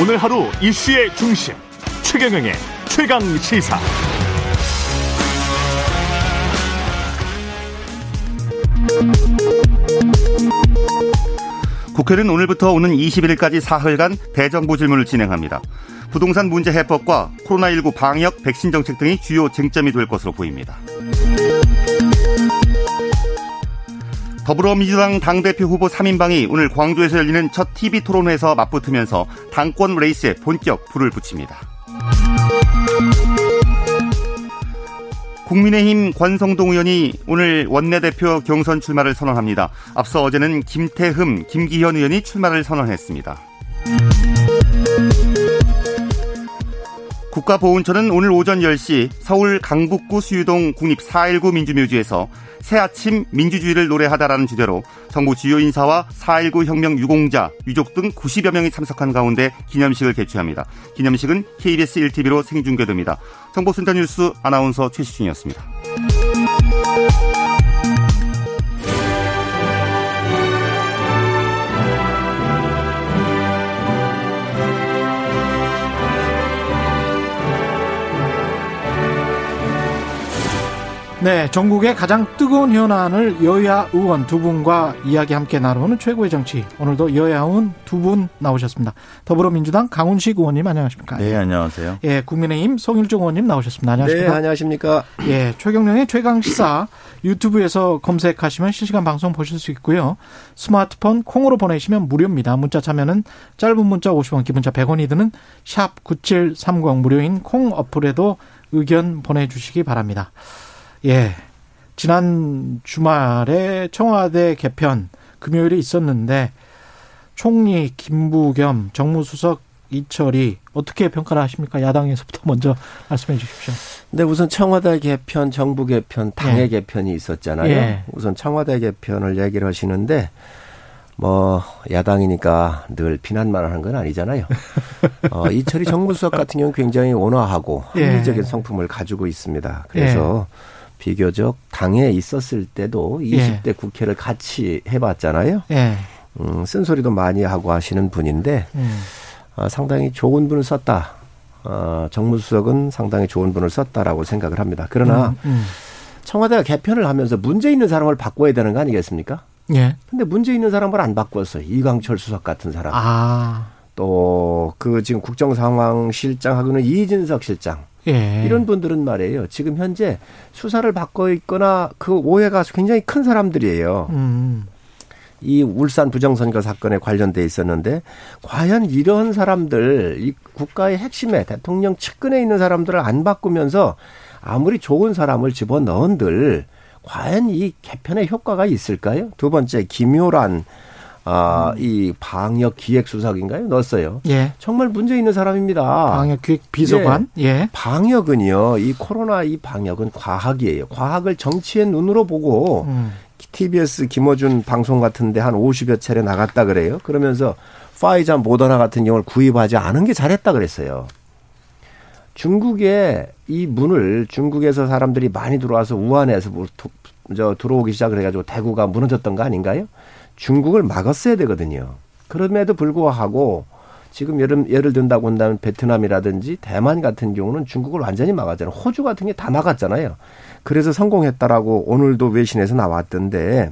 오늘 하루 이슈의 중심 최경영의 최강 시사. 국회는 오늘부터 오는 21일까지 사흘간 대정부 질문을 진행합니다. 부동산 문제 해법과 코로나19 방역, 백신 정책 등이 주요 쟁점이 될 것으로 보입니다. 더불어민주당 당대표 후보 3인방이 오늘 광주에서 열리는 첫 TV 토론회에서 맞붙으면서 당권 레이스에 본격 불을 붙입니다. 국민의힘 권성동 의원이 오늘 원내대표 경선 출마를 선언합니다. 앞서 어제는 김태흠, 김기현 의원이 출마를 선언했습니다. 국가보훈처는 오늘 오전 10시 서울 강북구 수유동 국립 4.19 민주묘지에서 새 아침 민주주의를 노래하다라는 주제로 정부 주요 인사와 4.19 혁명 유공자, 유족 등 90여 명이 참석한 가운데 기념식을 개최합니다. 기념식은 KBS 1TV로 생중계됩니다. 정보센터 뉴스 아나운서 최시중이었습니다. 네, 전국의 가장 뜨거운 현안을 여야 의원 두 분과 이야기 함께 나누는 최고의 정치. 오늘도 여야 의원 두 분 나오셨습니다. 더불어민주당 강훈식 의원님 안녕하십니까? 네, 안녕하세요. 예, 국민의힘 송일종 의원님 나오셨습니다. 안녕하십니까? 네, 안녕하십니까? 예, 최경령의 최강 시사 유튜브에서 검색하시면 실시간 방송 보실 수 있고요. 스마트폰 콩으로 보내시면 무료입니다. 문자 참여는 짧은 문자 50원, 기본자 100원이 드는 샵 9730 무료인 콩 어플에도 의견 보내주시기 바랍니다. 예. 지난 주말에 청와대 개편 금요일에 있었는데 총리 김부겸 정무수석 이철이 어떻게 평가를 하십니까? 야당에서부터 먼저 말씀해 주십시오. 네, 우선 청와대 개편, 정부 개편, 당의 예. 개편이 있었잖아요. 예. 우선 청와대 개편을 얘기를 하시는데 뭐 야당이니까 늘 비난만 하는 건 아니잖아요. 어, 이철이 정무수석 같은 경우 는 굉장히 온화하고 예. 합리적인 예. 성품을 가지고 있습니다. 그래서 예. 비교적 당에 있었을 때도 20대 예. 국회를 같이 해봤잖아요. 예. 음, 쓴소리도 많이 하고 하시는 분인데 음. 어, 상당히 좋은 분을 썼다. 어, 정무수석은 상당히 좋은 분을 썼다라고 생각을 합니다. 그러나 음, 음. 청와대가 개편을 하면서 문제 있는 사람을 바꿔야 되는 거 아니겠습니까? 예. 근데 문제 있는 사람을 안 바꿨어요. 이광철 수석 같은 사람. 아. 또그 지금 국정상황실장하고는 이진석 실장. 예. 이런 분들은 말이에요. 지금 현재 수사를 받고 있거나 그 오해가 굉장히 큰 사람들이에요. 음. 이 울산 부정선거 사건에 관련돼 있었는데 과연 이런 사람들 이 국가의 핵심에 대통령 측근에 있는 사람들을 안 바꾸면서 아무리 좋은 사람을 집어 넣은들 과연 이 개편의 효과가 있을까요? 두 번째 김효란 아, 음. 이 방역 기획 수석인가요? 넣었어요. 예. 정말 문제 있는 사람입니다. 방역 기획 비서관? 예. 예. 방역은요. 이 코로나 이 방역은 과학이에요. 과학을 정치의 눈으로 보고 음. TBS 김어준 방송 같은데 한 50여 차례 나갔다 그래요. 그러면서 파이자 모더나 같은 경우를 구입하지 않은 게 잘했다 그랬어요. 중국에 이 문을 중국에서 사람들이 많이 들어와서 우한에서 뭐저 들어오기 시작을 해가지고 대구가 무너졌던 거 아닌가요? 중국을 막았어야 되거든요. 그럼에도 불구하고 지금 예를, 예를 든다고 한다면 베트남이라든지 대만 같은 경우는 중국을 완전히 막았잖아요. 호주 같은 게 다 막았잖아요. 그래서 성공했다라고 오늘도 외신에서 나왔던데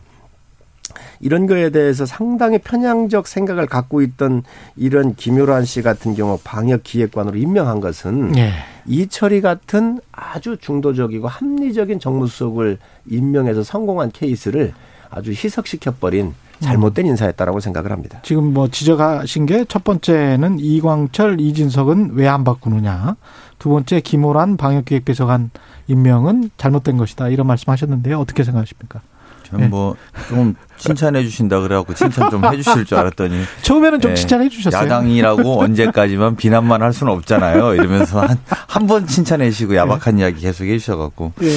이런 거에 대해서 상당히 편향적 생각을 갖고 있던 이런 김효란 씨 같은 경우 방역 기획관으로 임명한 것은 네. 이철이 같은 아주 중도적이고 합리적인 정무수석을 임명해서 성공한 케이스를 아주 희석시켜버린 잘못된 인사였다라고 생각을 합니다. 지금 뭐 지적하신 게 첫 번째는 이광철, 이진석은 왜 안 바꾸느냐. 두 번째 김호란 방역기획비서관 임명은 잘못된 것이다. 이런 말씀하셨는데요. 어떻게 생각하십니까? 저는 네. 뭐 조금 칭찬해 주신다 그래갖고 칭찬 좀 해 주실 줄 알았더니 처음에는 좀 네. 칭찬해 주셨어요. 야당이라고 언제까지만 비난만 할 수는 없잖아요. 이러면서 한 한 번 칭찬해 주시고 야박한 네. 이야기 계속 해 주셔갖고 네.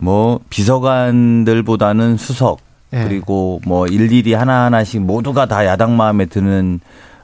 그뭐 비서관들보다는 수석 예. 그리고 뭐 일일이 하나하나씩 모두가 다 야당 마음에 드는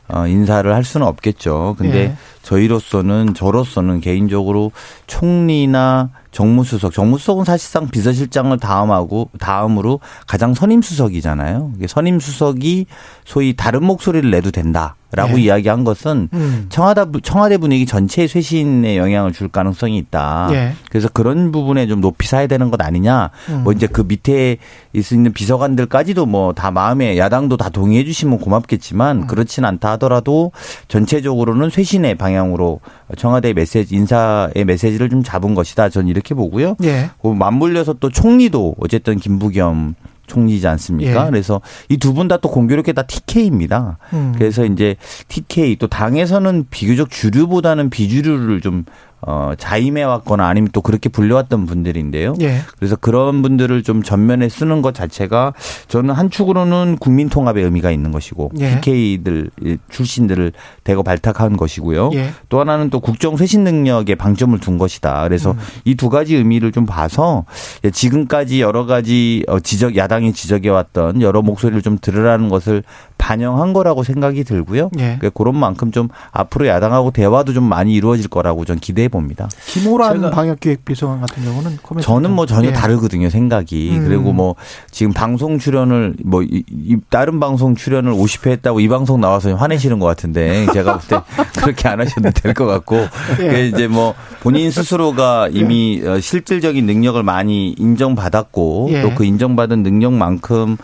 어, 인사를 할 수는 없겠죠. 근데 예. 저희로서는 저로서는 개인적으로 총리나 정무수석, 정무수석은 사실상 비서실장을 다음하고 다음으로 가장 선임수석이잖아요. 선임수석이 소위 다른 목소리를 내도 된다. 라고 네. 이야기한 것은 음. 청와대 청와대 분위기 전체에 쇄신에 영향을 줄 가능성이 있다. 네. 그래서 그런 부분에 좀 높이 사야 되는 것 아니냐. 음. 뭐 이제 그 밑에 있는 비서관들까지도 뭐 다 마음에 야당도 다 동의해 주시면 고맙겠지만 음. 그렇진 않다 하더라도 전체적으로는 쇄신의 방향 으로 청와대 메시지 인사의 메시지를 좀 잡은 것이다. 전 이렇게 보고요. 네. 맞물려서 또 총리도 어쨌든 김부겸 총리지 않습니까? 예. 그래서 이 두 분 다 또 공교롭게 다 TK입니다. 음. 그래서 이제 TK 또 당에서는 비교적 주류보다는 비주류를 좀 어, 자임해 왔거나 아니면 또 그렇게 불려왔던 분들인데요. 예. 그래서 그런 분들을 좀 전면에 쓰는 것 자체가 저는 한 축으로는 국민 통합의 의미가 있는 것이고 예. PK들 출신들을 대거 발탁한 것이고요. 예. 또 하나는 또 국정 쇄신 능력에 방점을 둔 것이다. 그래서 음. 이두 가지 의미를 좀 봐서 지금까지 여러 가지 어, 지적 야당이 지적해 왔던 여러 목소리를 좀 들으라는 것을 반영한 거라고 생각이 들고요. 예. 그러니까 그런 만큼 좀 앞으로 야당하고 대화도 좀 많이 이루어질 거라고 전 기대해 봅니다. 김호란 방역기획비서관 같은 경우는 저는 뭐 전혀 예. 다르거든요 생각이. 음. 그리고 뭐 지금 방송 출연을 뭐 이, 이 다른 방송 출연을 50회 했다고 이 방송 나와서 화내시는 것 같은데 제가 볼 때 그렇게 안 하셔도 될 것 같고 예. 이제 뭐 본인 스스로가 이미 예. 실질적인 능력을 많이 인정받았고 예. 또그 인정받은 능력만큼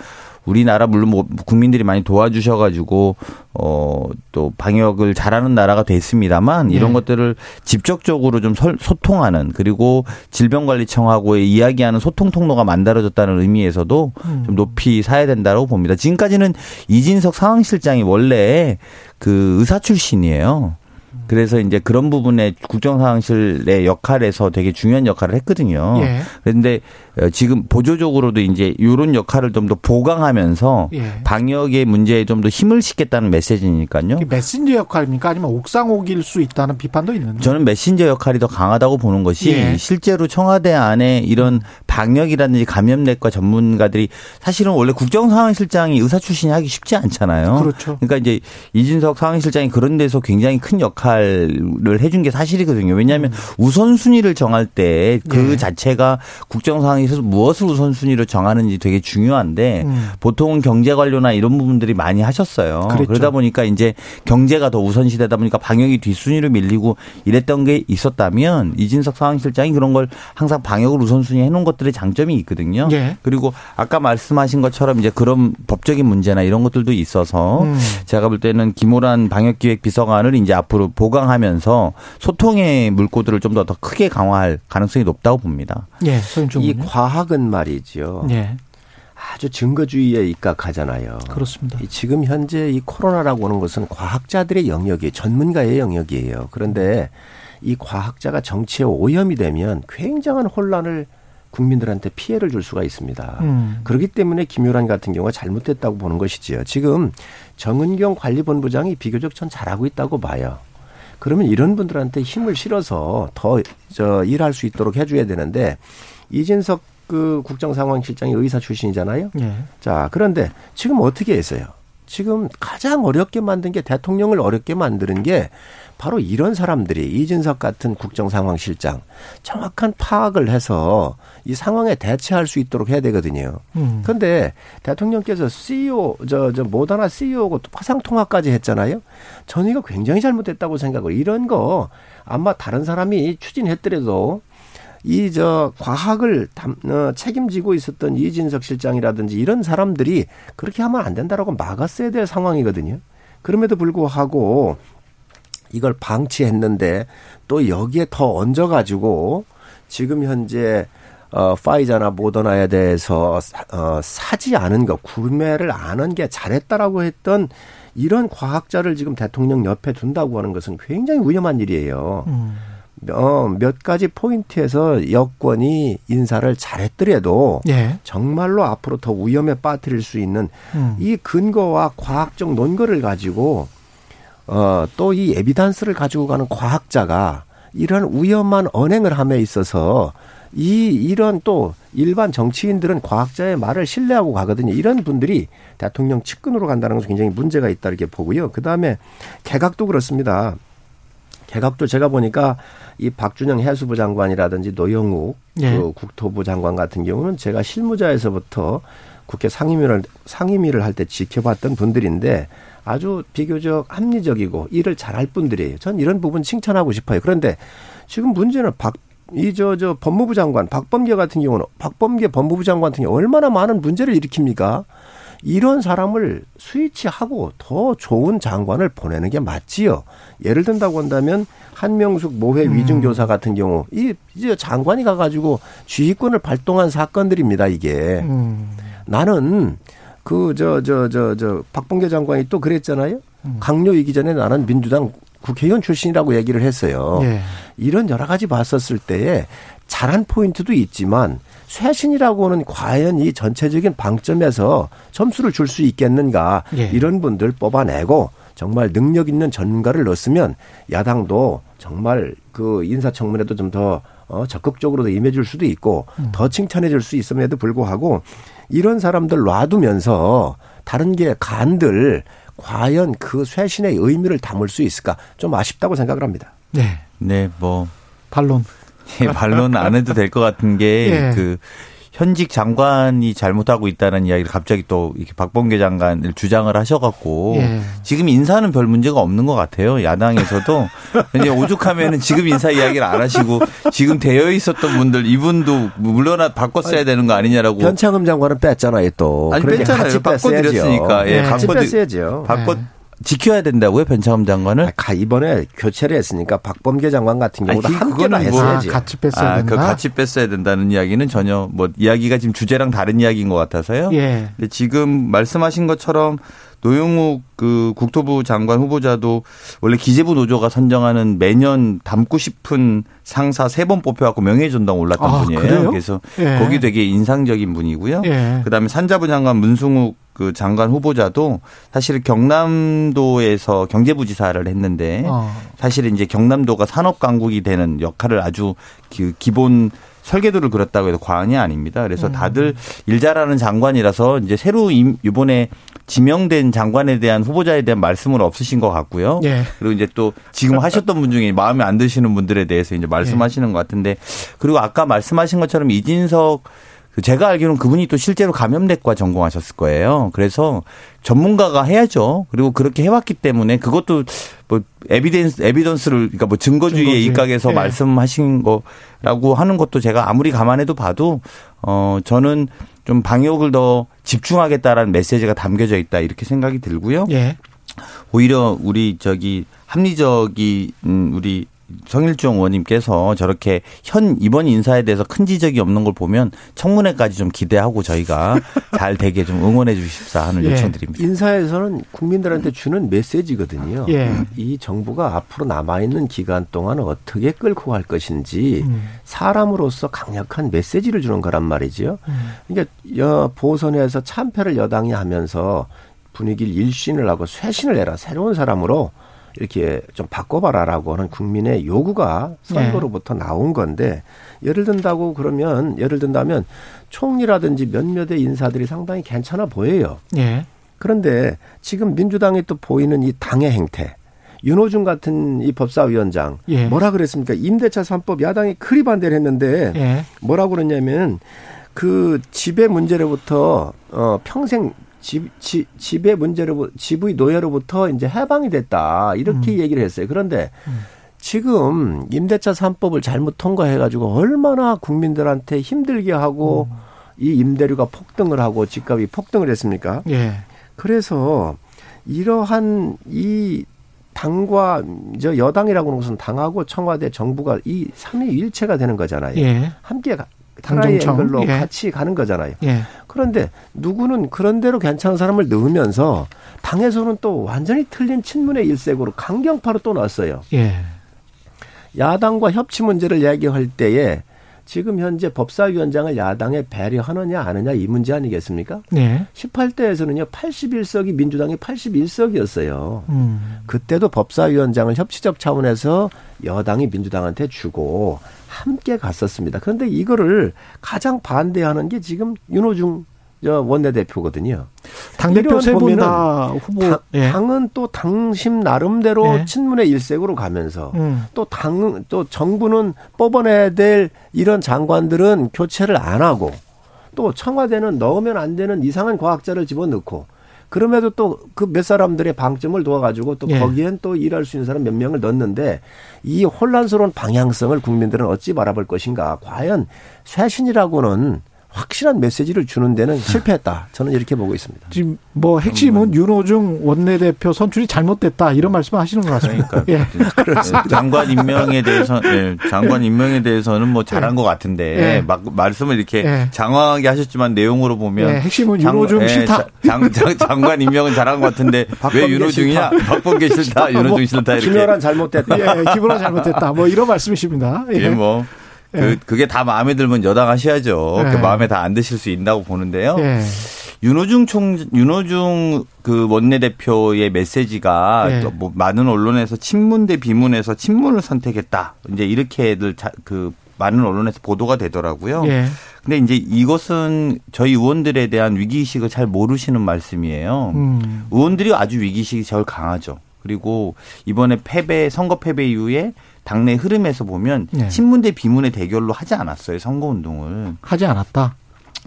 우리나라 물론 뭐 국민들이 많이 도와주셔가지고 어 또 방역을 잘하는 나라가 됐습니다만 이런 네. 것들을 직접적으로 좀 소통하는 그리고 질병관리청하고의 이야기하는 소통 통로가 만들어졌다는 의미에서도 음. 좀 높이 사야 된다고 봅니다. 지금까지는 이진석 상황실장이 원래 그 의사 출신이에요. 그래서 이제 그런 부분에 국정상황실의 역할에서 되게 중요한 역할을 했거든요. 예. 그런데 어, 지금 보조적으로도 이제 이런 역할을 좀 더 보강하면서 예. 방역의 문제에 좀 더 힘을 싣겠다는 메시지니까요. 메신저 역할입니까? 아니면 옥상옥일 수 있다는 비판도 있는데. 저는 메신저 역할이 더 강하다고 보는 것이 예. 실제로 청와대 안에 이런 방역이라든지 감염내과 전문가들이 사실은 원래 국정상황실장이 의사 출신이 하기 쉽지 않잖아요. 그렇죠. 그러니까 이제 이진석 상황실장이 그런 데서 굉장히 큰 역할을 해준 게 사실이거든요. 왜냐하면 음. 우선순위를 정할 때그 예. 자체가 국정상황 상황에서 무엇을 우선순위로 정하는지 되게 중요한데 음. 보통은 경제 관료나 이런 부분들이 많이 하셨어요. 그랬죠. 그러다 보니까 이제 경제가 더 우선시 되다 보니까 방역이 뒷순위로 밀리고 이랬던 게 있었다면 이진석 상황실장이 그런 걸 항상 방역을 우선순위 해놓은 것들의 장점이 있거든요. 예. 그리고 아까 말씀하신 것처럼 이제 그런 법적인 문제나 이런 것들도 있어서 음. 제가 볼 때는 김호란 방역기획 비서관을 이제 앞으로 보강하면서 소통의 물꼬들을 좀 더 더 크게 강화할 가능성이 높다고 봅니다. 예, 이 과학은 말이죠. 네. 아주 증거주의에 입각하잖아요. 그렇습니다. 지금 현재 이 코로나라고 하는 것은 과학자들의 영역이 전문가의 영역이에요. 그런데 이 과학자가 정치에 오염이 되면 굉장한 혼란을 국민들한테 피해를 줄 수가 있습니다. 음. 그렇기 때문에 김효란 같은 경우가 잘못됐다고 보는 것이지요. 지금 정은경 관리본부장이 비교적 전 잘하고 있다고 봐요. 그러면 이런 분들한테 힘을 실어서 더 저 일할 수 있도록 해줘야 되는데 이진석 그 국정상황실장이 의사 출신이잖아요. 네. 자, 그런데 지금 어떻게 했어요? 지금 가장 어렵게 만든 게 대통령을 어렵게 만드는 게 바로 이런 사람들이 이진석 같은 국정상황실장 정확한 파악을 해서 이 상황에 대처할 수 있도록 해야 되거든요. 음. 그런데 대통령께서 CEO 저 저 모더나 CEO고 화상 통화까지 했잖아요. 저는 이거 굉장히 잘못됐다고 생각을 이런 거 아마 다른 사람이 추진했더라도 이 저 과학을 담, 어, 책임지고 있었던 이진석 실장이라든지 이런 사람들이 그렇게 하면 안 된다라고 막았어야 될 상황이거든요. 그럼에도 불구하고 이걸 방치했는데 또 여기에 더 얹어 가지고 지금 현재 어, 파이자나 모더나에 대해서 사, 어, 사지 않은 것, 구매를 안 한 게 잘했다라고 했던 이런 과학자를 지금 대통령 옆에 둔다고 하는 것은 굉장히 위험한 일이에요. 음. 어, 몇 가지 포인트에서 여권이 인사를 잘했더라도 예. 정말로 앞으로 더 위험에 빠뜨릴 수 있는 음. 이 근거와 과학적 논거를 가지고 어, 또 이 에비단스를 가지고 가는 과학자가 이런 위험한 언행을 함에 있어서 이 이런 또 일반 정치인들은 과학자의 말을 신뢰하고 가거든요. 이런 분들이 대통령 측근으로 간다는 것은 굉장히 문제가 있다 이렇게 보고요. 그 다음에 개각도 그렇습니다. 개각도 제가 보니까 이 박준영 해수부 장관이라든지 노영욱 예. 그 국토부 장관 같은 경우는 제가 실무자에서부터 국회 상임위를 상임위를 할 때 지켜봤던 분들인데 아주 비교적 합리적이고 일을 잘할 분들이에요. 전 이런 부분 칭찬하고 싶어요. 그런데 지금 문제는 박 이저저 법무부 장관 박범계 같은 경우는 박범계 법무부 장관 같은 경우 얼마나 많은 문제를 일으킵니까? 이런 사람을 스위치하고 더 좋은 장관을 보내는 게 맞지요. 예를 든다고 한다면 한명숙 모회 음. 위증교사 같은 경우 이 이제 장관이 가가지고 주의권을 발동한 사건들입니다. 이게 음. 나는 그 저 저 저 저 박봉계 장관이 또 그랬잖아요. 음. 강요이기 전에 나는 민주당 국회의원 출신이라고 얘기를 했어요. 예. 이런 여러 가지 봤었을 때에 잘한 포인트도 있지만 쇄신이라고는 과연 이 전체적인 방점에서 점수를 줄 수 있겠는가 예. 이런 분들 뽑아내고 정말 능력 있는 전문가를 넣었으면 야당도 정말 그 인사청문회도 좀 더 어, 적극적으로 임해줄 수도 있고 음. 더 칭찬해줄 수 있음에도 불구하고 이런 사람들 놔두면서 다른 게 간들 과연 그 쇄신의 의미를 담을 수 있을까 좀 아쉽다고 생각을 합니다. 네, 네, 뭐 반론. 예, 반론 안 해도 될 것 같은 게그 예. 현직 장관이 잘못하고 있다는 이야기를 갑자기 또 이렇게 박범계 장관을 주장을 하셔갖고 예. 지금 인사는 별 문제가 없는 것 같아요. 야당에서도 이제 오죽하면은 지금 인사 이야기를 안 하시고 지금 되어 있었던 분들 이분도 물론 바꿨어야 되는 거 아니냐라고. 변창흠 장관은 뺐잖아요 또. 아니 뺐잖아요. 바꿔드렸으니까. 예, 네, 같이 뺐어야죠. 바꿔 지켜야 된다고요, 변창흠 장관을? 아, 이번에 교체를 했으니까 박범계 장관 같은 경우도 아니, 함께나 했어야지. 아, 같이 뺐어야 아, 된다. 그 같이 뺐어야 된다는 이야기는 전혀 뭐 이야기가 지금 주제랑 다른 이야기인 것 같아서요. 예. 근데 지금 말씀하신 것처럼 노영욱 그 국토부 장관 후보자도 원래 기재부 노조가 선정하는 매년 닮고 싶은 상사 세 번 뽑혀갖고 명예전당 올랐던 아, 분이에요. 그래요? 그래서 예. 거기 되게 인상적인 분이고요. 예. 그다음에 산자부 장관 문승욱 그 장관 후보자도 사실 경남도에서 경제부지사를 했는데 어. 사실은 이제 경남도가 산업 강국이 되는 역할을 아주 그 기본 설계도를 그렸다고 해도 과언이 아닙니다. 그래서 음. 다들 일 잘하는 장관이라서 이제 새로 이번에 지명된 장관에 대한 후보자에 대한 말씀은 없으신 것 같고요. 예. 그리고 이제 또 지금 하셨던 분 중에 마음에 안 드시는 분들에 대해서 이제 말씀하시는 예. 것 같은데 그리고 아까 말씀하신 것처럼 이진석 그 제가 알기로는 그분이 또 실제로 감염내과 전공하셨을 거예요. 그래서 전문가가 해야죠. 그리고 그렇게 해왔기 때문에 그것도 뭐 에비덴스 에비던스를 그러니까 뭐 증거주의에 증거주의. 입각해서 네. 말씀하신 거라고 하는 것도 제가 아무리 감안해도 봐도 어 저는 좀 방역을 더 집중하겠다라는 메시지가 담겨져 있다 이렇게 생각이 들고요. 예. 오히려 우리 저기 합리적인 우리 성일종 의원님께서 저렇게 현 이번 인사에 대해서 큰 지적이 없는 걸 보면 청문회까지 좀 기대하고 저희가 잘 되게 좀 응원해 주십사 하는 예. 요청드립니다. 인사에서는 국민들한테 주는 메시지거든요. 예. 이 정부가 앞으로 남아있는 기간 동안 어떻게 끌고 갈 것인지 음. 사람으로서 강력한 메시지를 주는 거란 말이죠. 음. 그러니까 보선에서 참패를 여당이 하면서 분위기를 일신을 하고 쇄신을 해라 새로운 사람으로 이렇게 좀 바꿔봐라라고 하는 국민의 요구가 선거로부터 네. 나온 건데 예를 든다고 그러면 예를 든다면 총리라든지 몇몇의 인사들이 상당히 괜찮아 보여요. 네. 그런데 지금 민주당이 또 보이는 이 당의 행태. 윤호중 같은 이 법사위원장 예. 뭐라 그랬습니까? 임대차 3법 야당이 크리 반대를 했는데 예. 뭐라고 그러냐면 그 지배 문제로부터 어 평생 집, 집, 집의 문제로, 집의 노예로부터 이제 해방이 됐다. 이렇게 음. 얘기를 했어요. 그런데 음. 지금 임대차 3법을 잘못 통과해가지고 얼마나 국민들한테 힘들게 하고 음. 이 임대료가 폭등을 하고 집값이 폭등을 했습니까? 예. 그래서 이러한 이 당과 저 여당이라고 하는 것은 당하고 청와대 정부가 이 삼위 일체가 되는 거잖아요. 예. 함께 트라이앵글로 예. 같이 가는 거잖아요. 예. 그런데 누구는 그런 대로 괜찮은 사람을 넣으면서 당에서는 또 완전히 틀린 친문의 일색으로 강경파로 또 나왔어요. 예. 야당과 협치 문제를 얘기할 때에 지금 현재 법사위원장을 야당에 배려하느냐 안 하느냐 이 문제 아니겠습니까? 네. 18대에서는요 81석이 민주당이 81석이었어요. 음. 그때도 법사위원장을 협치적 차원에서 여당이 민주당한테 주고 함께 갔었습니다. 그런데 이거를 가장 반대하는 게 지금 윤호중 원내대표거든요. 당대표 세 분 다 후보. 당, 예. 당은 또 당심 나름대로 예. 친문의 일색으로 가면서 음. 또 당, 또 정부는 뽑아내야 될 이런 장관들은 교체를 안 하고 또 청와대는 넣으면 안 되는 이상한 과학자를 집어넣고 그럼에도 또 그 몇 사람들의 방점을 도와가지고 또 예. 거기엔 또 일할 수 있는 사람 몇 명을 넣는데 이 혼란스러운 방향성을 국민들은 어찌 바라볼 것인가. 과연 쇄신이라고는 확실한 메시지를 주는 데는 실패했다. 저는 이렇게 보고 있습니다. 지금 뭐 핵심은 음. 윤호중 원내대표 선출이 잘못됐다 이런 말씀 하시는 것 같습니다. 그러니까 예. 장관 임명에 대해서 네, 장관 임명에 대해서는 뭐 잘한 예. 것 같은데 예. 막 말씀을 이렇게 예. 장황하게 하셨지만 내용으로 보면 예, 핵심은 윤호중 장, 싫다. 장, 장, 장 관 임명은 잘한 것 같은데 왜 윤호중이냐? 박범계 싫다. 윤호중 뭐 싫다. 이렇게. 김연한 잘못됐다. 예, 김연한 잘못됐다. 뭐 이런 말씀이십니다. 예, 뭐 그, 예. 그게 다 마음에 들면 여당 하셔야죠. 그 예. 그 마음에 다 안 드실 수 있다고 보는데요. 예. 윤호중 총, 윤호중 그 원내대표의 메시지가 예. 뭐 많은 언론에서 친문 대 비문에서 친문을 선택했다. 이제 이렇게들 자, 그 많은 언론에서 보도가 되더라고요. 예. 근데 이제 이것은 저희 의원들에 대한 위기의식을 잘 모르시는 말씀이에요. 음. 의원들이 아주 위기의식이 제일 강하죠. 그리고 이번에 패배, 선거 패배 이후에 당내 흐름에서 보면 네. 친문 대 비문의 대결로 하지 않았어요 선거 운동을 하지 않았다.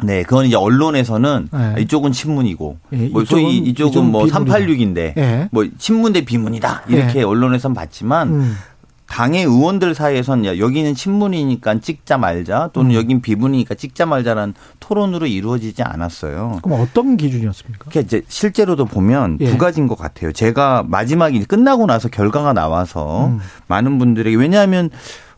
네, 그건 이제 언론에서는 네. 이쪽은 친문이고, 네, 뭐 소위 이쪽은, 이쪽은 뭐 비문이다. 386인데, 네. 뭐 친문 대 비문이다 이렇게 네. 언론에선 봤지만 음. 당의 의원들 사이에선 야, 여기는 친문이니까 찍자 말자 또는 음. 여긴 비문이니까 찍자 말자라는 토론으로 이루어지지 않았어요. 그럼 어떤 기준이었습니까? 그러니까 이제 실제로도 보면 예. 두 가지인 것 같아요. 제가 마지막에 끝나고 나서 결과가 나와서 음. 많은 분들에게 왜냐하면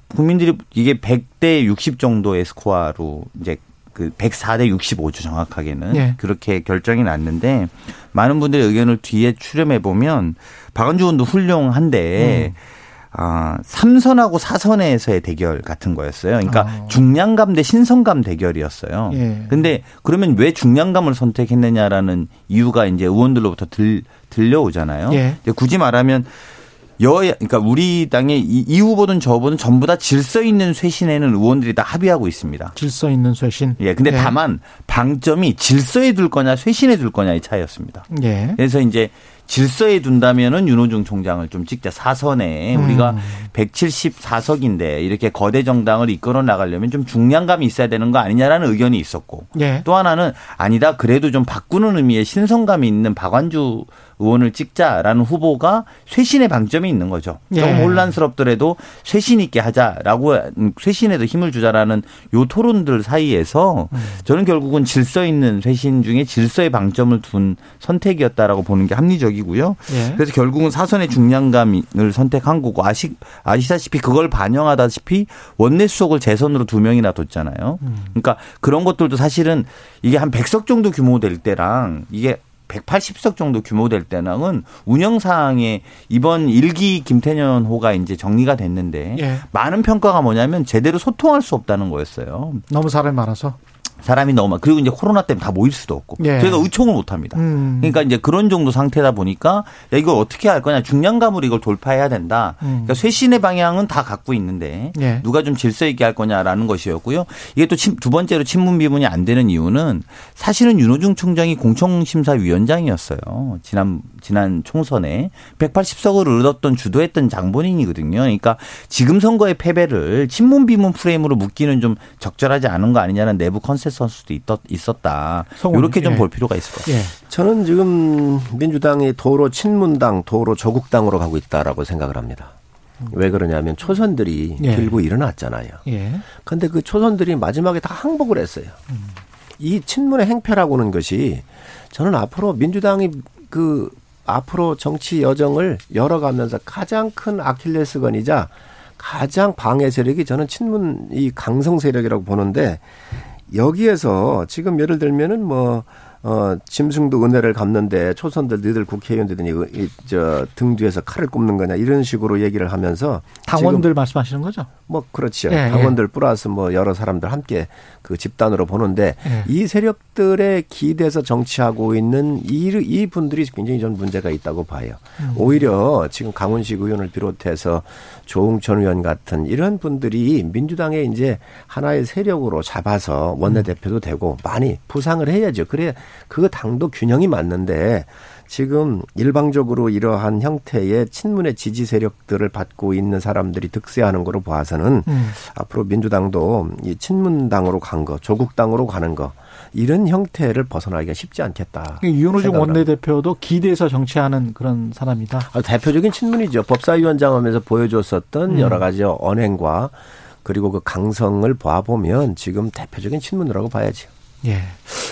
국민들이 이게 100대 60 정도의 스코어로 이제 그 104대 65죠 정확하게는 예. 그렇게 결정이 났는데 많은 분들의 의견을 뒤에 추렴해 보면 박원주 의원도 훌륭한데 음. 아, 3선하고 4선에서의 대결 같은 거였어요. 그러니까 아. 중량감 대 신선감 대결이었어요. 예. 근데 그러면 왜 중량감을 선택했느냐라는 이유가 이제 의원들로부터 들, 들려오잖아요. 예. 굳이 말하면 여야 그러니까 우리 당의 이, 이 후보든 저 후보든 전부 다 질서 있는 쇄신에는 의원들이 다 합의하고 있습니다. 질서 있는 쇄신. 예. 근데 예. 다만 방점이 질서에 둘 거냐 쇄신에 둘 거냐의 차이였습니다. 예. 그래서 이제 질서에 둔다면은 윤호중 총장을 좀 찍자 사선에 음. 우리가 174석인데 이렇게 거대 정당을 이끌어 나가려면 좀 중량감이 있어야 되는 거 아니냐라는 의견이 있었고 예. 또 하나는 아니다 그래도 좀 바꾸는 의미의 신선감이 있는 박완주 의원을 찍자라는 후보가 쇄신의 방점이 있는 거죠. 예. 좀 혼란스럽더라도 쇄신 있게 하자라고 쇄신에도 힘을 주자라는 요 토론들 사이에서 음. 저는 결국은 질서 있는 쇄신 중에 질서의 방점을 둔 선택이었다라고 보는 게 합리적이 고요. 예. 그래서 결국은 사선의 중량감을 선택한 거고 아시, 아시다시피 그걸 반영하다시피 원내 수석을 재선으로 두 명이나 뒀잖아요. 음. 그러니까 그런 것들도 사실은 이게 한 100석 정도 규모 될 때랑 이게 180석 정도 규모 될 때는 운영상에 이번 일기 김태년 호가 이제 정리가 됐는데 예. 많은 평가가 뭐냐면 제대로 소통할 수 없다는 거였어요. 너무 사람이 많아서. 사람이 너무 많. 그리고 이제 코로나 때문에 다 모일 수도 없고 예. 저희가 의총을 못 합니다. 음. 그러니까 이제 그런 정도 상태다 보니까 야 이걸 어떻게 할 거냐 중량감으로 이걸 돌파해야 된다. 음. 그러니까 쇄신의 방향은 다 갖고 있는데 예. 누가 좀 질서 있게 할 거냐라는 것이었고요. 이게 또 두 번째로 친문 비문이 안 되는 이유는 사실은 윤호중 총장이 공청심사위원장이었어요. 지난 지난 총선에 180석을 얻었던 주도했던 장본인이거든요. 그러니까 지금 선거의 패배를 친문 비문 프레임으로 묶기는 좀 적절하지 않은 거 아니냐는 내부 컨 센서스도 있었다. 이렇게 좀볼 예. 필요가 있을 것 같아요. 예. 저는 지금 민주당이 도로 친문당, 도로 조국당으로 가고 있다라고 생각을 합니다. 왜 그러냐면 초선들이 예. 들고 일어났잖아요. 그런데 예. 그 초선들이 마지막에 다 항복을 했어요. 음. 이 친문의 행패라고 는 것이 저는 앞으로 민주당이 그 앞으로 정치 여정을 열어가면서 가장 큰 아킬레스건이자 가장 방해 세력이 저는 친문 이 강성 세력이라고 보는데 여기에서 지금 예를 들면은 뭐 어, 짐승도 은혜를 갚는데 초선들 너희들 국회의원들이 저 등 뒤에서 칼을 꼽는 거냐 이런 식으로 얘기를 하면서 당원들 말씀하시는 거죠? 뭐 그렇죠. 예, 예. 당원들 예. 플러스 뭐 여러 사람들 함께 그 집단으로 보는데 예. 이 세력들의 기대서 정치하고 있는 이, 이 분들이 굉장히 좀 문제가 있다고 봐요. 음. 오히려 지금 강훈식 의원을 비롯해서 조웅천 의원 같은 이런 분들이 민주당의 이제 하나의 세력으로 잡아서 원내대표도 되고 많이 부상을 해야죠. 그래 그 당도 균형이 맞는데 지금 일방적으로 이러한 형태의 친문의 지지 세력들을 받고 있는 사람들이 득세하는 거로 봐서는 음. 앞으로 민주당도 이 친문당으로 간 거, 조국당으로 가는 거 이런 형태를 벗어나기가 쉽지 않겠다. 윤호중 원내대표도 기대서 정치하는 그런 사람이다. 아, 대표적인 친문이죠. 법사위원장 하면서 보여줬었던 음. 여러 가지 언행과 그리고 그 강성을 봐보면 지금 대표적인 친문이라고 봐야죠. 예.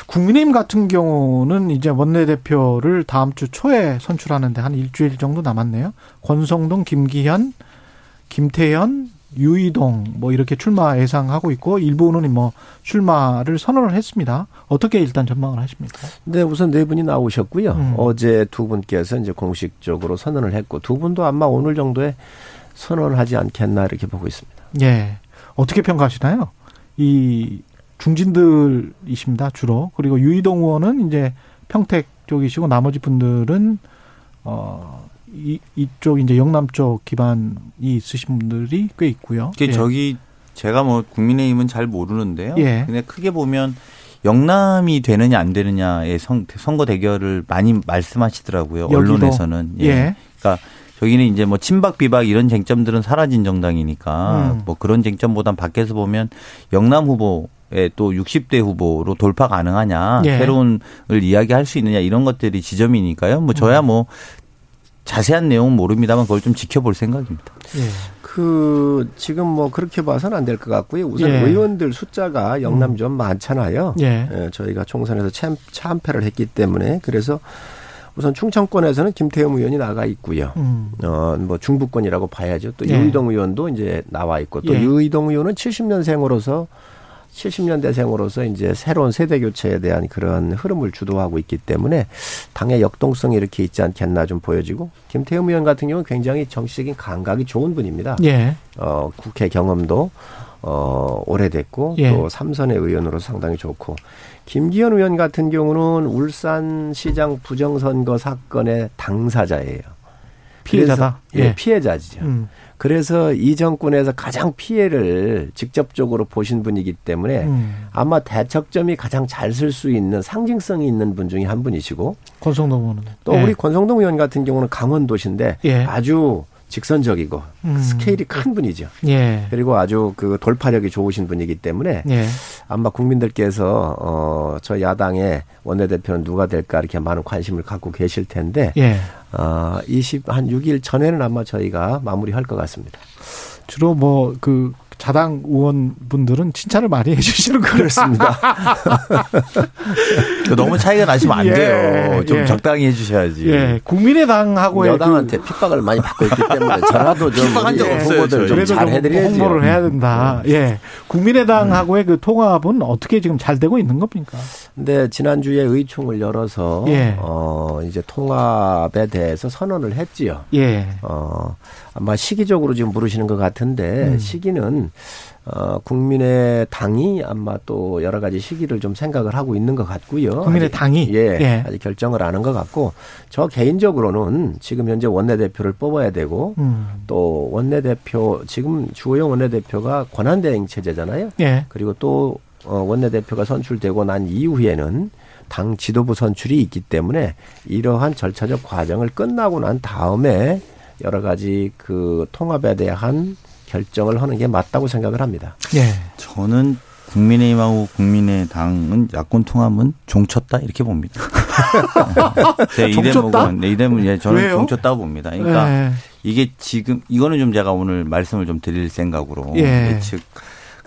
국민의힘 같은 경우는 이제 원내대표를 다음 주 초에 선출하는데 한 일주일 정도 남았네요. 권성동, 김기현, 김태현, 유이동 뭐 이렇게 출마 예상하고 있고 일부는 뭐 출마를 선언을 했습니다. 어떻게 일단 전망을 하십니까? 네, 우선 네 분이 나오셨고요. 음. 어제 두 분께서 이제 공식적으로 선언을 했고 두 분도 아마 오늘 정도에 선언을 하지 않겠나 이렇게 보고 있습니다. 예. 어떻게 평가하시나요? 이 중진들이십니다, 주로. 그리고 유이동 의원은 이제 평택 쪽이시고 나머지 분들은 어 이, 이쪽 이제 영남 쪽 기반이 있으신 분들이 꽤 있고요. 그 예. 저기 제가 뭐 국민의힘은 잘 모르는데요. 예. 근데 크게 보면 영남이 되느냐 안 되느냐의 선, 거 대결을 많이 말씀하시더라고요. 여기도. 언론에서는. 예. 예. 그러니까 저기는 이제 뭐 친박 비박 이런 쟁점들은 사라진 정당이니까 음. 뭐 그런 쟁점보단 밖에서 보면 영남 후보 또 60대 후보로 돌파 가능하냐, 예. 새로운을 이야기할 수 있느냐 이런 것들이 지점이니까요. 뭐 저야 뭐 자세한 내용은 모릅니다만 그걸 좀 지켜볼 생각입니다. 예. 그 지금 뭐 그렇게 봐서는 안 될 것 같고요. 우선 예. 의원들 숫자가 영남 좀 많잖아요. 예. 예 저희가 총선에서 참, 참패를 했기 때문에 그래서 우선 충청권에서는 김태흠 의원이 나가 있고요. 음. 어뭐 중부권이라고 봐야죠. 또 예. 유의동 의원도 이제 나와 있고 또 예. 유의동 의원은 70년생으로서 70년대생으로서 이제 새로운 세대 교체에 대한 그런 흐름을 주도하고 있기 때문에 당의 역동성이 이렇게 있지 않겠나 좀 보여지고 김태흠 의원 같은 경우는 굉장히 정치적인 감각이 좋은 분입니다. 예. 어, 국회 경험도 어, 오래됐고 예. 또 삼선의 의원으로 상당히 좋고 김기현 의원 같은 경우는 울산시장 부정선거 사건의 당사자예요. 피해자다. 예, 예. 피해자죠. 음. 그래서 이 정권에서 가장 피해를 직접적으로 보신 분이기 때문에 음. 아마 대척점이 가장 잘 쓸 수 있는 상징성이 있는 분 중에 한 분이시고 권성동 의원은 또 예. 우리 권성동 의원 같은 경우는 강원도신데 예. 아주 직선적이고 음. 스케일이 큰 분이죠. 예. 그리고 아주 그 돌파력이 좋으신 분이기 때문에 예. 아마 국민들께서 어저 야당의 원내대표는 누가 될까 이렇게 많은 관심을 갖고 계실 텐데 예. 어 20, 한 6일 전에는 아마 저희가 마무리할 것 같습니다. 주로 뭐 그 자당 의원분들은 칭찬을 많이 해주시는 거였습니다. 너무 차이가 나시면 안 예, 돼요. 좀 예. 적당히 해주셔야지. 예. 국민의당하고의 여당한테 그 핍박을 많이 받고 있기 때문에 저라도 좀 핍박한 적 없어요. 좀잘 해드려야죠. 홍보를 해야 된다. 음. 예. 국민의당하고의 그 통합은 어떻게 지금 잘 되고 있는 겁니까? 근데 지난주에 의총을 열어서 예. 어 이제 통합에 대해서 선언을 했지요. 예. 어 아마 시기적으로 지금 물으시는 것 같은데 음. 시기는 어 국민의 당이 아마 또 여러 가지 시기를 좀 생각을 하고 있는 것 같고요. 국민의 당이 예, 예. 아직 결정을 안 한 것 같고 저 개인적으로는 지금 현재 원내대표를 뽑아야 되고 음. 또 원내대표 지금 주호영 원내대표가 권한대행 체제잖아요. 예. 그리고 또 어, 원내대표가 선출되고 난 이후에는 당 지도부 선출이 있기 때문에 이러한 절차적 과정을 끝나고 난 다음에 여러 가지 그 통합에 대한 결정을 하는 게 맞다고 생각을 합니다. 예. 저는 국민의힘하고 국민의당은 야권 통합은 종쳤다 이렇게 봅니다. 제 이대목은 네, 이대목 예 저는 왜요? 종쳤다고 봅니다. 그러니까 예. 이게 지금 이거는 좀 제가 오늘 말씀을 좀 드릴 생각으로 예. 예측 을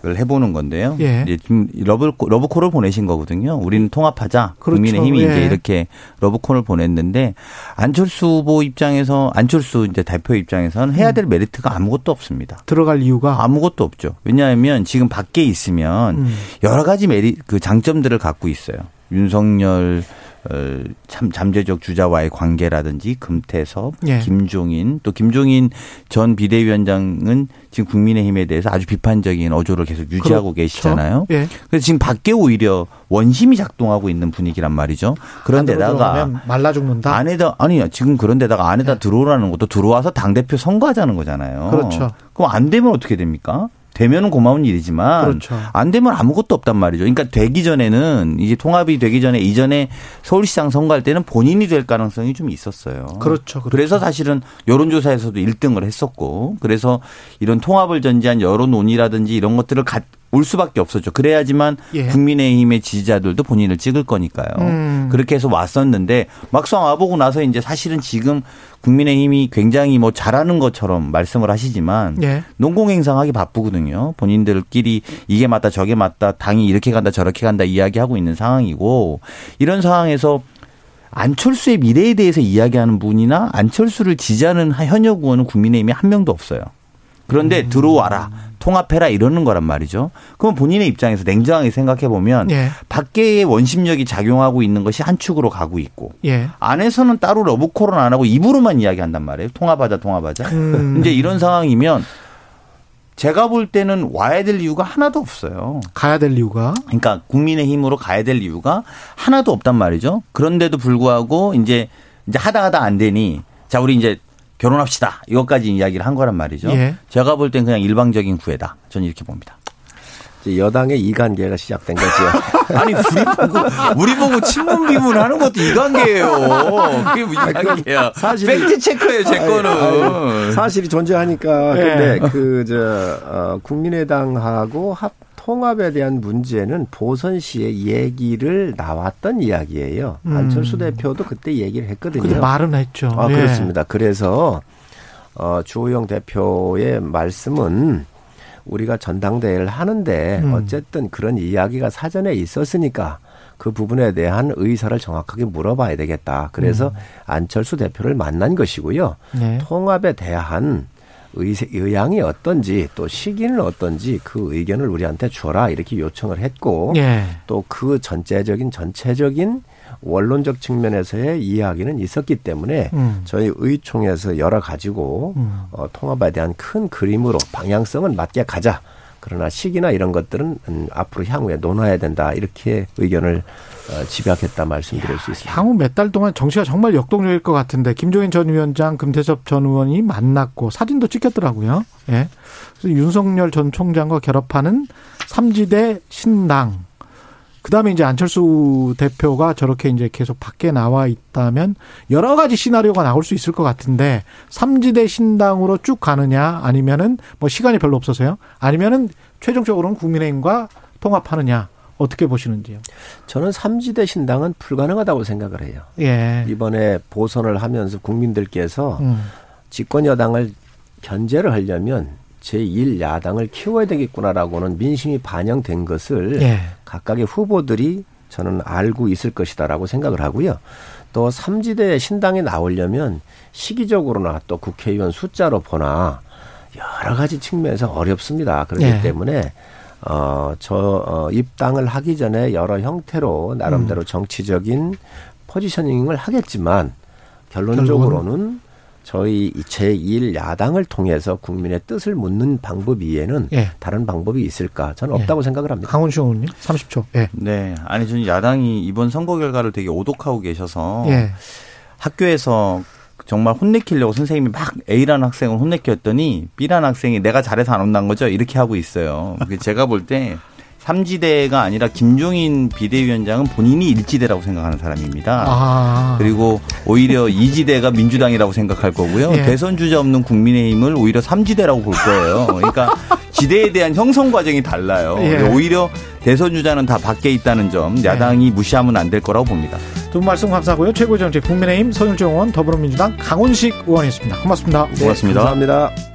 해보는 건데요. 예. 이제 좀 러브 러브콜을 보내신 거거든요. 우리는 통합하자. 그렇죠. 국민의힘이 예. 이제 이렇게 러브콜을 보냈는데 안철수 후보 입장에서 안철수 이제 대표 입장에서는 해야 될 음. 메리트가 아무것도 없습니다. 들어갈 이유가 아무것도 없죠. 왜냐하면 지금 밖에 있으면 음. 여러 가지 메리 그 장점들을 갖고 있어요. 윤석열 어, 참 잠재적 주자와의 관계라든지 금태섭, 예. 김종인 또 김종인 전 비대위원장은 지금 국민의힘에 대해서 아주 비판적인 어조를 계속 유지하고 그렇죠. 계시잖아요. 예. 그래서 지금 밖에 오히려 원심이 작동하고 있는 분위기란 말이죠. 그런데다가 말라 죽는다. 안에다 아니 지금 그런데다가 안에다 예. 들어오라는 것도 들어와서 당 대표 선거하자는 거잖아요. 그렇죠. 그럼 안 되면 어떻게 됩니까? 되면은 고마운 일이지만 그렇죠. 안 되면 아무것도 없단 말이죠. 그러니까 되기 전에는 이제 통합이 되기 전에 이전에 서울시장 선거할 때는 본인이 될 가능성이 좀 있었어요. 그렇죠. 그렇죠. 그래서 사실은 여론조사에서도 1등을 했었고 그래서 이런 통합을 전제한 여론 논의라든지 이런 것들을 올 수밖에 없었죠. 그래야지만 예. 국민의힘의 지지자들도 본인을 찍을 거니까요. 음. 그렇게 해서 왔었는데 막상 와보고 나서 이제 사실은 지금 국민의힘이 굉장히 뭐 잘하는 것처럼 말씀을 하시지만 예. 농공행상하기 바쁘거든요. 본인들끼리 이게 맞다 저게 맞다 당이 이렇게 간다 저렇게 간다 이야기하고 있는 상황이고 이런 상황에서 안철수의 미래에 대해서 이야기하는 분이나 안철수를 지지하는 현역 의원은 국민의힘에 한 명도 없어요. 그런데 음. 들어와라. 통합해라 이러는 거란 말이죠. 그럼 본인의 입장에서 냉정하게 생각해 보면 예. 밖에의 원심력이 작용하고 있는 것이 한 축으로 가고 있고 예. 안에서는 따로 러브콜은 안 하고 입으로만 이야기한단 말이에요. 통합하자, 통합하자. 음. 이제 이런 상황이면 제가 볼 때는 와야 될 이유가 하나도 없어요. 가야 될 이유가? 그러니까 국민의 힘으로 가야 될 이유가 하나도 없단 말이죠. 그런데도 불구하고 이제 이제 하다 하다 안 되니 자 우리 이제 결혼합시다. 이것까지 이야기를 한 거란 말이죠. 예. 제가 볼 땐 그냥 일방적인 구애다. 저는 이렇게 봅니다. 여당의 이관계가 시작된 거죠. 아니 우리 보고 우리 보고 친문 비문하는 것도 이관계예요. 그게 뭐 이관계야. 사실 팩트 체크예요, 제 거는. 아니, 사실이 존재하니까. 네. 근데 그저 어, 국민의당하고 합 통합에 대한 문제는 보선 시에 얘기를 나왔던 이야기예요. 음. 안철수 대표도 그때 얘기를 했거든요. 말은 했죠. 아, 네. 그렇습니다. 그래서 어, 주호영 대표의 말씀은 우리가 전당대회를 하는데 음. 어쨌든 그런 이야기가 사전에 있었으니까 그 부분에 대한 의사를 정확하게 물어봐야 되겠다. 그래서 음. 안철수 대표를 만난 것이고요. 네. 통합에 대한 의세, 의향이 어떤지 또 시기는 어떤지 그 의견을 우리한테 줘라 이렇게 요청을 했고 예. 또그 전체적인 전체적인 원론적 측면에서의 이야기는 있었기 때문에 음. 저희 의총에서 열어 가지고 음. 어, 통합에 대한 큰 그림으로 방향성은 맞게 가자. 그러나 시기나 이런 것들은 음, 앞으로 향후에 논해야 된다 이렇게 의견을 어, 집약했다 말씀드릴 수 있습니다. 향후 몇 달 동안 정치가 정말 역동적일 것 같은데 김종인 전 위원장, 금태섭 전 의원이 만났고 사진도 찍혔더라고요. 예. 그래서 윤석열 전 총장과 결합하는 삼지대 신당. 그다음에 이제 안철수 대표가 저렇게 이제 계속 밖에 나와 있다면 여러 가지 시나리오가 나올 수 있을 것 같은데 삼지대 신당으로 쭉 가느냐 아니면은 뭐 시간이 별로 없어서요. 아니면은 최종적으로는 국민의힘과 통합하느냐. 어떻게 보시는지요? 저는 삼지대 신당은 불가능하다고 생각을 해요. 예. 이번에 보선을 하면서 국민들께서 음. 집권 여당을 견제를 하려면 제1야당을 키워야 되겠구나라고는 민심이 반영된 것을 예. 각각의 후보들이 저는 알고 있을 것이다라고 생각을 하고요. 또 삼지대 신당에 나오려면 시기적으로나 또 국회의원 숫자로 보나 여러 가지 측면에서 어렵습니다. 그렇기 예. 때문에 어, 저, 어, 입당을 하기 전에 여러 형태로 나름대로 음. 정치적인 포지셔닝을 하겠지만 결론적으로는 저희 제1 야당을 통해서 국민의 뜻을 묻는 방법 이외에는 예. 다른 방법이 있을까? 저는 없다고 예. 생각을 합니다. 강원시 의원님 30초. 예. 네. 아니 저는 야당이 이번 선거 결과를 되게 오독하고 계셔서 예. 학교에서 정말 혼내키려고 선생님이 막 A라는 학생을 혼내켰더니 B라는 학생이 내가 잘해서 안 혼난 거죠? 이렇게 하고 있어요. 제가 볼 때 삼지대가 아니라 김종인 비대위원장은 본인이 일지대라고 생각하는 사람입니다. 아. 그리고 오히려 이지대가 민주당이라고 생각할 거고요. 예. 대선 주자 없는 국민의힘을 오히려 삼지대라고 볼 거예요. 그러니까 지대에 대한 형성 과정이 달라요. 예. 오히려 대선 주자는 다 밖에 있다는 점 야당이 예. 무시하면 안 될 거라고 봅니다. 두 분 말씀 감사하고요. 최고정책 국민의힘 서영정 의원 더불어민주당 강훈식 의원이었습니다. 고맙습니다. 고맙습니다. 네, 감사합니다.